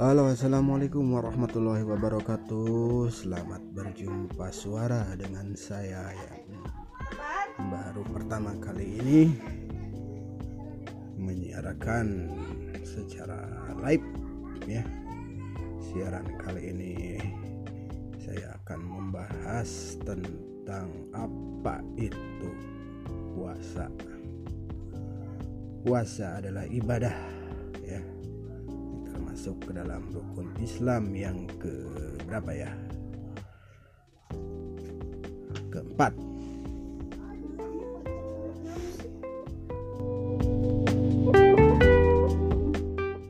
Halo assalamualaikum warahmatullahi wabarakatuh. Selamat berjumpa suara dengan saya yang baru pertama kali ini Menyiarkan secara live ya. Siaran kali ini saya akan membahas tentang apa itu puasa. Puasa adalah ibadah termasuk ke dalam rukun Islam yang ke berapa ya? Keempat